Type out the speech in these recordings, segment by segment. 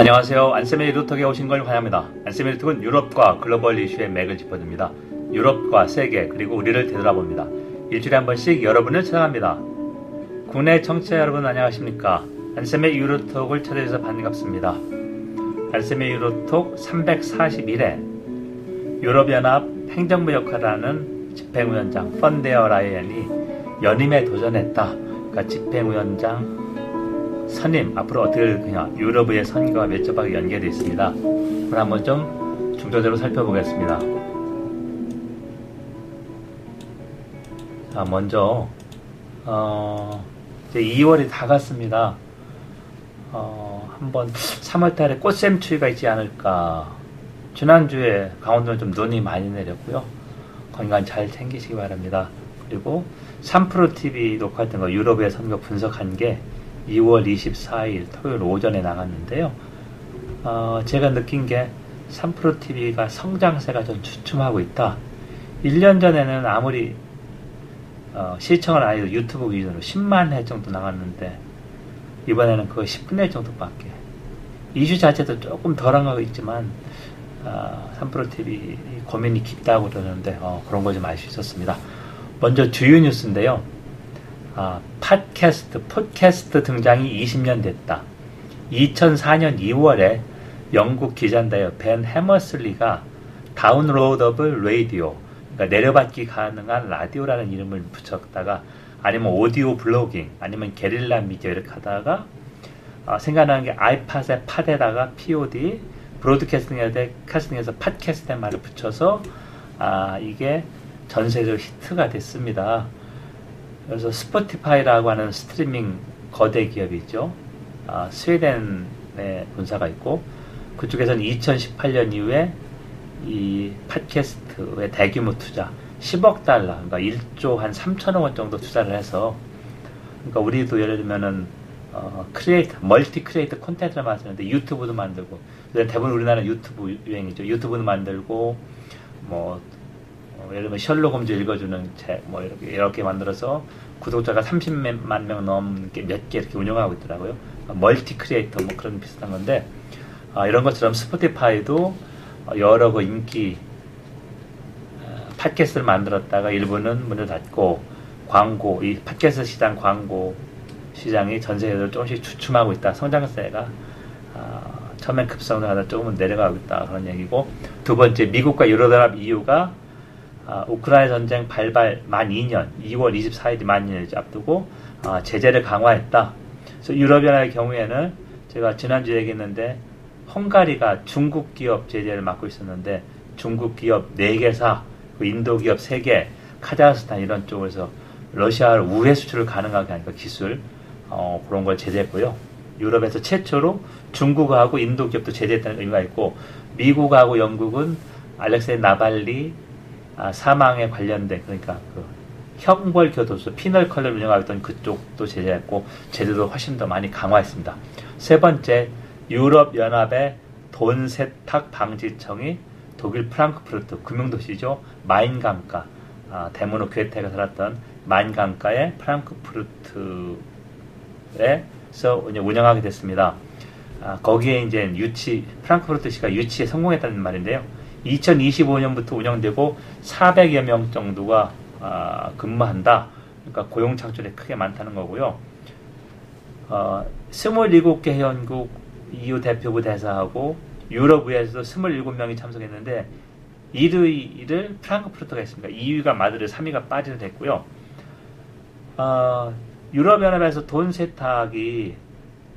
안녕하세요. 안세미 루톡에 오신 걸 환영합니다. 안세미 루톡은 유럽과 글로벌 이슈의 맥을 짚어줍니다. 유럽과 세계 그리고 우리를 되돌아봅니다. 일주일에 한 번씩 여러분을 찾아갑니다. 국내 청취자 여러분 안녕하십니까? 안세미 유로톡을 찾아주셔서 반갑습니다. 안세미 유로톡 341회 유럽연합 행정부 역할을 하는 집행위원장 펀데어 라이언이 연임에 도전했다. 그러니까 집행위원장 선임 앞으로 어떻게 될 거냐 유럽의 선거와 밀접하게 연계되어 있습니다. 오늘 한번 좀 중도대로 살펴보겠습니다. 자 먼저 어, 이제 2월이 다 갔습니다. 어, 한번 3월달에 꽃샘추위가 있지 않을까. 지난주에 강원도는 좀 눈이 많이 내렸고요. 건강 잘 챙기시기 바랍니다. 그리고 3프로TV 녹화했던 거 유럽의 선거 분석한 게 2월 24일 토요일 오전에 나갔는데요. 어, 제가 느낀 게 3프로TV가 성장세가 좀 주춤하고 있다. 1년 전에는 아무리 어, 시청을 안 해도 유튜브 기준으로 10만 회 정도 나갔는데 이번에는 그거 10분의 1 정도밖에 이슈 자체도 조금 덜한 거 있지만 어, 3프로TV 고민이 깊다고 그러는데 어, 그런 거 좀 알 수 있었습니다. 먼저 주요 뉴스인데요. 아, 팟캐스트, 팟캐스트 등장이 20년 됐다. 2004년 2월에 영국 기자인데요. 벤 해머슬리가 다운로더블 라디오, 그러니까 내려받기 가능한 라디오라는 이름을 붙였다가 아니면 오디오 블로깅, 아니면 게릴라 미디어 이렇게 하다가 어, 생각나는 게 아이팟의 팟에다가 POD, 브로드캐스팅에 캐스팅해서 팟캐스트의 말을 붙여서 아, 이게 전 세계적으로 히트가 됐습니다. 그래서 스포티파이라고 하는 스트리밍 거대 기업이 있죠. 아, 스웨덴에 본사가 있고 그쪽에서는 2018년 이후에 이 팟캐스트의 대규모 투자 10억 달러, 그러니까 1조 한 3천억 원 정도 투자를 해서 그러니까 우리도 예를 들면은 어, creator, multi creator 콘텐츠를 만드는데 유튜브도 만들고 대부분 우리나라 유튜브 유행이죠. 유튜브도 만들고 뭐 어, 예를 들면 셜록 홈즈 읽어주는 책, 뭐 이렇게 이렇게 만들어서 구독자가 30만 명 넘게 몇 개 이렇게 운영하고 있더라고요. multi creator 뭐 그런 비슷한 건데 아, 이런 것처럼 스포티파이도 여러 그 인기 어, 팟캐스트를 만들었다가 일부는 문을 닫고 광고 이 팟캐스트 시장 광고 시장이 전 세계적으로 조금씩 주춤하고 있다. 성장세가 아, 처음엔 급성을 하다 조금은 내려가고 있다 그런 얘기고 두 번째 미국과 유럽연합 EU가 아, 우크라이나 전쟁 발발 만 2년 2월 24일이 만 2년을 앞두고 아, 제재를 강화했다. 그래서 유럽연합의 경우에는 제가 지난주에 얘기했는데 헝가리가 중국 기업 제재를 맡고 있었는데 중국 기업 4개사, 그 인도 기업 3개, 카자흐스탄 이런 쪽에서 러시아를 우회 수출을 가능하게 하니까 기술 어, 그런 걸 제재했고요. 유럽에서 최초로 중국하고 인도 기업도 제재했다는 의미가 있고 미국하고 영국은 알렉세이 나발니 아, 사망에 관련된 그러니까 그 형벌 교도소 penal colony를 운영하고 있던 그쪽도 제재했고 제재도 훨씬 더 많이 강화했습니다. 세 번째 유럽 연합의 돈 세탁 방지청이 독일 프랑크푸르트 금융도시죠 마인강가 아, 데모노 괴테가 살았던 마인강가의 프랑크푸르트에서 운영하게 됐습니다. 아, 거기에 이제 유치 프랑크푸르트시가 유치에 성공했다는 말인데요. 2025년부터 운영되고 400여 명 정도가 아, 근무한다. 그러니까 고용 창출이 크게 많다는 거고요. 어, 27개 회원국 EU 대표부 대사하고 유럽의회에서도 27명이 참석했는데 1위를 프랑크푸르트가 했습니다. 2위가 마드르, 3위가 파리로 됐고요. 어, 유럽연합에서 돈 세탁이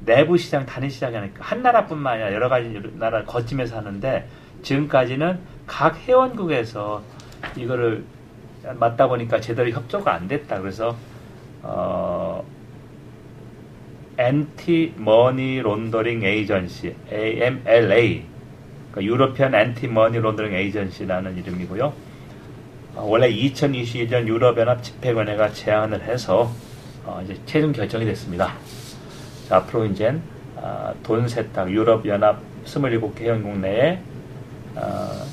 내부 시장, 단위 시장이 아니라 한 나라뿐만 아니라 여러 가지 나라 거치면서 하는데 지금까지는 각 회원국에서 이거를 맞다 보니까 제대로 협조가 안 됐다. 그래서 어, Anti Money Laundering Agency AMLA 그러니까 European Anti Money Laundering Agency라는 이름이고요. 어, 원래 2021년 유럽연합 집행위원회가 제안을 해서 어, 이제 최종 결정이 됐습니다. 자, 앞으로 이제 어, 돈 세탁 유럽연합 27개 회원국 내에 어,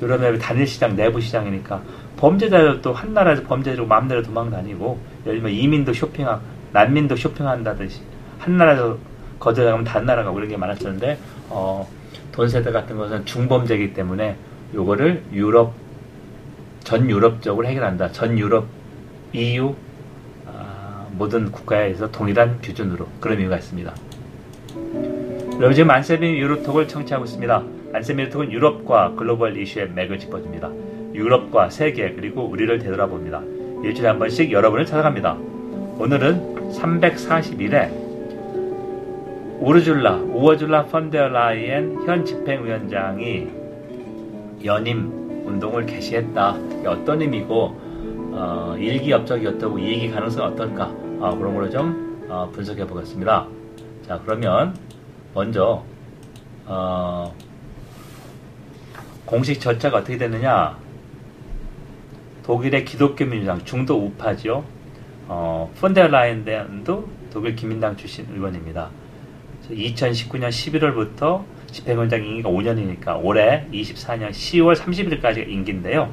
유럽연합의 단일 시장 내부 시장이니까 범죄자들도 한 나라에서 범죄자로 마음대로 도망 다니고 예를 들면 이민도 쇼핑하 난민도 쇼핑한다듯이 한 나라에서 거절하면 다른 나라가 그런 게 많았었는데 어, 돈 세대 같은 것은 중범죄이기 때문에 요거를 유럽 전 유럽적으로 해결한다. 전 유럽 EU 아, 모든 국가에서 동일한 기준으로 그런 이유가 있습니다. 여러분 지금 안세빈 유로톡을 청취하고 있습니다. 안세빈 유로톡은 유럽과 글로벌 이슈의 맥을 짚어줍니다. 유럽과 세계 그리고 우리를 되돌아봅니다. 일주일에 한 번씩 여러분을 찾아갑니다. 오늘은 341회 우르줄라, 우어줄라 펀데라이엔 현 집행위원장이 연임 운동을 개시했다. 어떤 의미고 어, 일기업적이었다고 이익이 가능성은 어떨까? 아, 그런 걸로 좀 어, 분석해 보겠습니다. 자, 그러면 먼저 어, 공식 절차가 어떻게 되느냐? 독일의 기독교 민주당 중도 우파죠. 어, 폰데라인도 독일 기민당 출신 의원입니다. 2019년 11월부터 집행원장 임기가 5년이니까 올해 24년 10월 30일까지 임기인데요.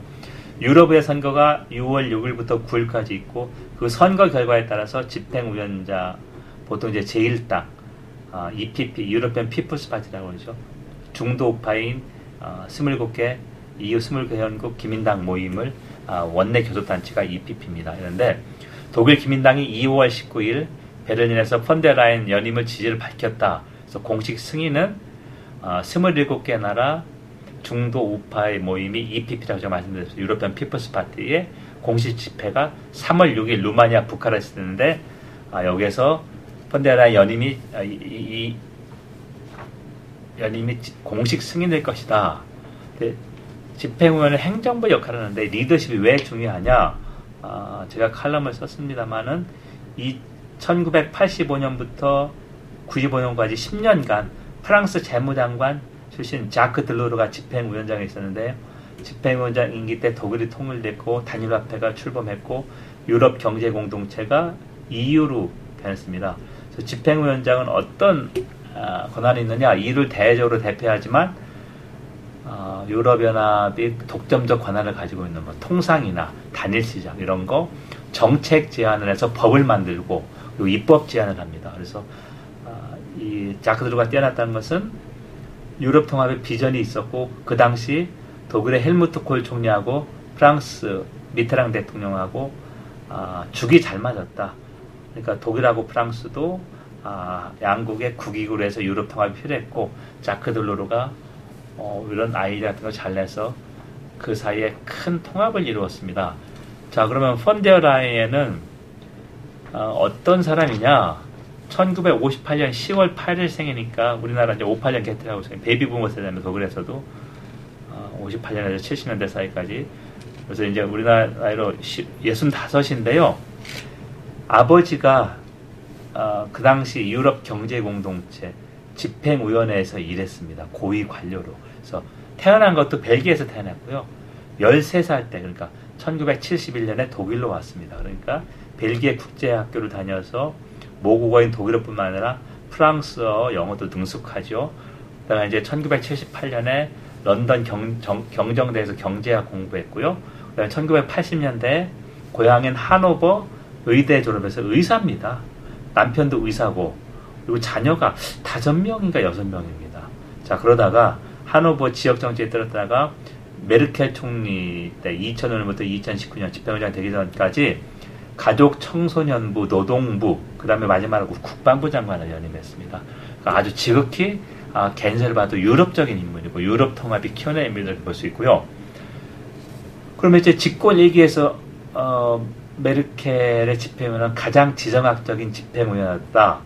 유럽의 선거가 6월 6일부터 9일까지 있고 그 선거 결과에 따라서 집행위원장 보통 이제 제1당 어, EPP European People's Party라고 그러죠. 중도 우파인 어, 27개 EU 27개 회원국 기민당 모임을 어, 원내 교섭단체가 EPP입니다. 그런데 독일 기민당이 2월 19일 베를린에서 폰데어라이엔 연임을 지지를 밝혔다. 그래서 공식 승인은 어, 27개 나라 중도 우파의 모임이 EPP라고 제가 말씀드렸어요. European People's Party의 공식 집회가 3월 6일 루마니아 부카레스트인데 아, 여기서 펀데라인 연임이 아, 이, 이, 연임이 공식 승인될 것이다. 집행위원회 행정부 역할을 하는데 리더십이 왜 중요하냐? 아, 제가 칼럼을 썼습니다만은 이 1985년부터 95년까지 10년간 프랑스 재무장관 출신 자크 들로르가 집행위원장에 있었는데 집행위원장 임기 때 독일이 통일됐고 단일화폐가 출범했고 유럽 경제 공동체가 EU로 변했습니다. 집행위원장은 어떤 어, 권한이 있느냐? 이를 대외적으로 대표하지만 어, 유럽연합이 독점적 권한을 가지고 있는 뭐 통상이나 단일시장 이런 거 정책 제안을 해서 법을 만들고 그리고 입법 제안을 합니다. 그래서 어, 이 자크드루가 뛰어났다는 것은 유럽 통합의 비전이 있었고 그 당시 독일의 헬무트 콜 총리하고 프랑스 미테랑 대통령하고 아, 죽이 잘 맞았다. 그러니까 독일하고 프랑스도 아, 양국의 국익으로 해서 유럽 통합이 필요했고 자크 들로르가 어, 이런 아이디어 같은 걸 잘 내서 그 사이에 큰 통합을 이루었습니다. 자 그러면 폰데어라이엔은 어, 떤 사람이냐 1958년 10월 8일 생이니까 우리나라 이제 58년 개띠라고 생각 베이비 붐 세대면 독일에서도 어, 58년에서 70년대 사이까지 그래서 이제 우리나라 나이로 65인데요. 아버지가 어, 그 당시 유럽 경제 공동체 집행위원회에서 일했습니다. 고위 관료로. 그래서 태어난 것도 벨기에에서 태어났고요. 13살 때 그러니까 1971년에 독일로 왔습니다. 그러니까 벨기에 국제학교를 다녀서 모국어인 독일어뿐만 아니라 프랑스어, 영어도 능숙하죠. 그다음에 이제 1978년에 런던 경, 정, 경정대에서 경제학 공부했고요. 그다음에 1980년대 고향인 하노버 의대 졸업해서 의사입니다. 남편도 의사고 그리고 자녀가 다섯 명인가 여섯 명입니다. 자 그러다가 하노버 지역 정치에 들었다가 메르켈 총리 때 2000년부터 2019년 집행의장 되기 전까지 가족 청소년부, 노동부, 그 다음에 마지막으로 국방부 장관을 연임했습니다. 그러니까 아주 지극히 아, 겐세를 봐도 유럽적인 인물이고 유럽 통합이 키워낸 인물을 볼 수 있고요. 그러면 이제 집권 얘기에서 어, 메르켈의 집행은 가장 지정학적인 집행위원이었다.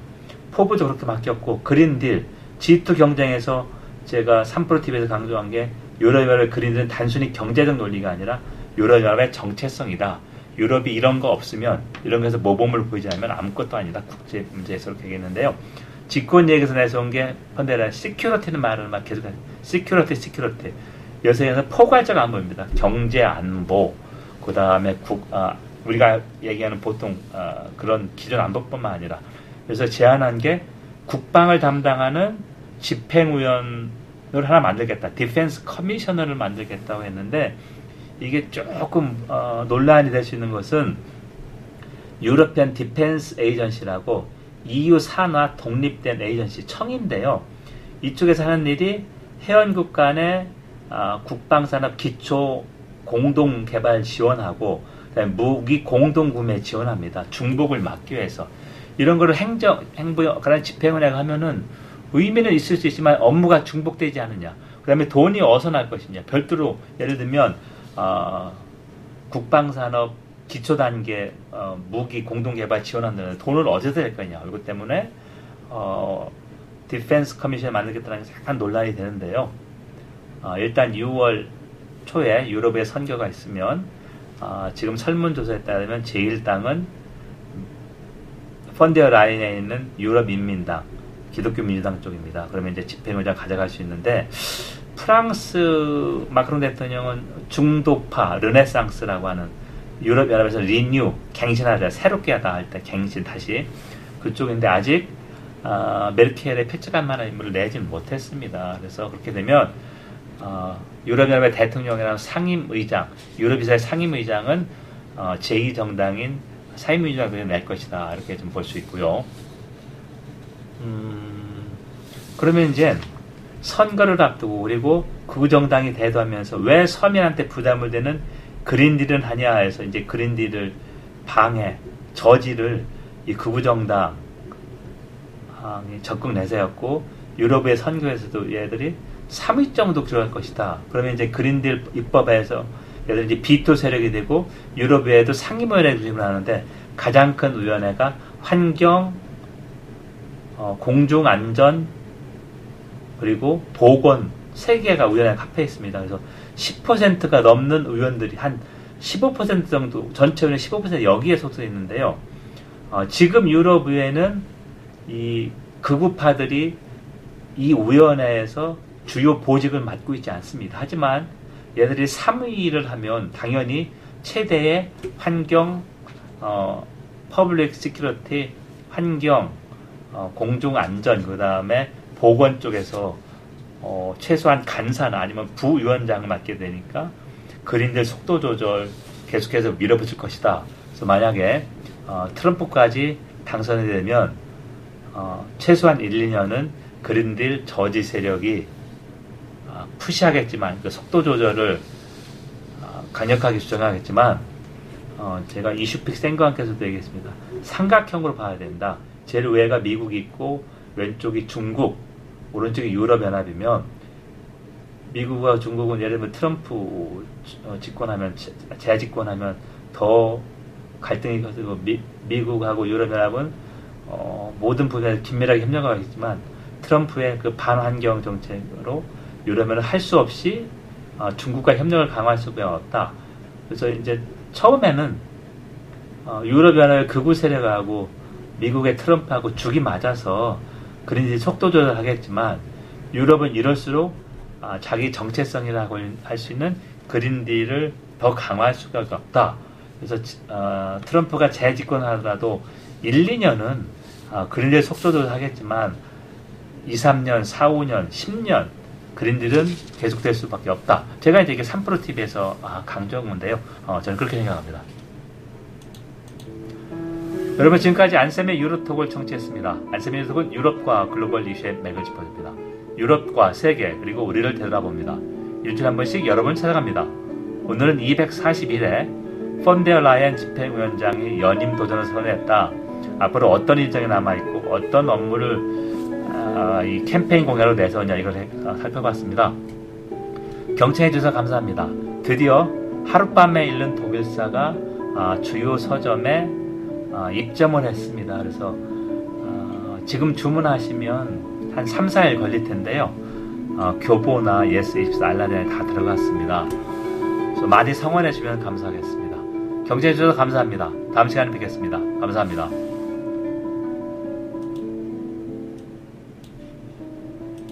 포부도 그렇게 바뀌었고 그린딜, G2 경쟁에서 제가 3프로TV에서 강조한 게 유럽연합의 그린딜은 단순히 경제적 논리가 아니라 유럽연합의 정체성이다. 유럽이 이런 거 없으면 이런 거에서 모범을 보이지 않으면 아무것도 아니다. 국제 문제 에서 그렇게 얘기했는데요. 집권 2기에서 내세운 게 폰데어라이엔 security는 말을 막 계속 해요. security security. 요새에서 포괄적 안보입니다. 경제 안보, 그 다음에 국, 아, 우리가 얘기하는 보통 아, 그런 기존 안보뿐만 아니라 그래서 제안한 게 국방을 담당하는 집행위원을 하나 만들겠다. Defence Commissioner를 만들겠다고 했는데 이게 조금 어, 논란이 될 수 있는 것은 European Defence Agency라고 EU 산하 독립된 에이전시 청인데요. 이쪽에서 하는 일이 회원국 간의 아, 국방산업 기초 공동 개발 지원하고 무기 공동 구매 지원합니다. 중복을 막기 위해서 이런 거를 행정 행부 그런 해가 하면은 의미는 있을 수 있지만 업무가 중복되지 않느냐. 그다음에 돈이 어디서 날 것이냐. 별도로 예를 들면 어, 국방산업 기초 단계 어, 무기 공동 개발 지원하는 돈을 어디서 낼 거냐. 이것 때문에 어, Defence Commission을 만들겠다는 게 약간 논란이 되는데요. 어, 일단 6월 초에 유럽의회 선거가 있으면 어, 지금 설문조사에 따르면 제1당은 폰데어라이엔이 있는 유럽인민당 기독교 민주당 쪽입니다. 그러면 이제 집행위원장 가져갈 수 있는데 프랑스 마크롱 대통령은 중도파 르네상스라고 하는 유럽 연합에서 Renew 갱신하자 새롭게 하다 할 때 갱신 다시 그쪽인데 아직 어, 메르켈의 필적할 만한 인물을 내지는 못했습니다. 그래서 그렇게 되면 어, 유럽연합의 대통령이랑 상임의장, 유럽이사회 상임의장은 어, 제2정당인 사임의장을 낼 것이다. 이렇게 좀 볼 수 있고요. 음, 그러면 이제 선거를 앞두고 그리고 그 정당이 대도하면서 왜 서민한테 부담을 되는 그린딜은 하냐 해서 이제 그린딜을 방해, 저지를 이 극우 정당이 적극 내세웠고 유럽의 선거에서도 얘들이 3위 정도 들어갈 것이다. 그러면 이제 그린딜 입법에서 예를 들어 비토 세력이 되고 유럽에도 상임위원회 구심을 하는데 가장 큰 위원회가 환경, 어, 공중 안전 그리고 보건 세 개가 위원회에 합해 있습니다. 그래서 10%가 넘는 의원들이 한 15% 정도 전체 의원 15% 여기에 속해 있는데요. 어, 지금 유럽 의회는 이 극우파들이 이 위원회에서 주요 보직을 맡고 있지 않습니다. 하지만 얘들이 3위를 하면 당연히 최대의 환경, 어, public security, 환경, 어, 공중 안전, 그 다음에 보건 쪽에서 어, 최소한 간사나 아니면 부위원장을 맡게 되니까 Green Deal 속도 조절 계속해서 밀어붙일 것이다. 그래서 만약에 어, 트럼프까지 당선이 되면 어, 최소한 1, 2년은 그린딜 저지 세력이 어, 푸시하겠지만 그 속도 조절을 어, 강력하게 주장하겠지만 어, 제가 이슈픽 생과함께서도 얘기했습니다. 삼각형으로 봐야 된다. 제일 위가 미국이 있고 왼쪽이 중국, 오른쪽이 유럽연합이면 미국과 중국은 예를 들면 트럼프 어, 집권하면 재집권하면 더 갈등이 커지고 미, 미국하고 유럽연합은 어, 모든 분야에 긴밀하게 협력하겠지만 트럼프의 그 반환경 정책으로 유럽연합은 할수 없이 어, 중국과 협력을 강화할 수가 없다. 그래서 이제 처음에는 어, 유럽연합의 극우 세력하고 미국의 트럼프하고 죽이 맞아서 그린딜 속도 조절하겠지만 유럽은 이럴수록 아, 자기 정체성이라고 할 수 있는 그린딜을 더 강화할 수가 없다. 그래서 어, 트럼프가 재집권하더라도 1, 2년은 어, 그린딜 속도 조절하겠지만 2, 3년, 4, 5년, 10년 그린딜은 계속될 수밖에 없다. 제가 이제 이게 3프로 TV에서 아, 강조한 건데요. 어, 저는 그렇게 생각합니다. 여러분 지금까지 안쌤의 유로톡을 청취했습니다. 안쌤의 유로톡은 유럽과 글로벌 이슈의 맥을 짚어줍니다. 유럽과 세계 그리고 우리를 되돌아봅니다. 일주일에 한 번씩 여러분을 찾아갑니다. 오늘은 241회 펀데어 라이언 집행위원장이 연임 도전을 선언했다. 앞으로 어떤 일정이 남아있고 어떤 업무를 아, 이 캠페인 공약으로 내세웠냐 이걸 해, 아, 살펴봤습니다. 경청해 주셔서 감사합니다. 드디어 하룻밤에 잃는 독일사가 아, 주요 서점에 어, 입점을 했습니다. 그래서 어, 지금 주문하시면 한 3, 4일 걸릴 텐데요. 어, 교보나 예스24 알라딘에 다 들어갔습니다. 그래서 많이 성원해 주면 감사하겠습니다. 경청해 주셔서 감사합니다. 다음 시간에 뵙겠습니다. 감사합니다.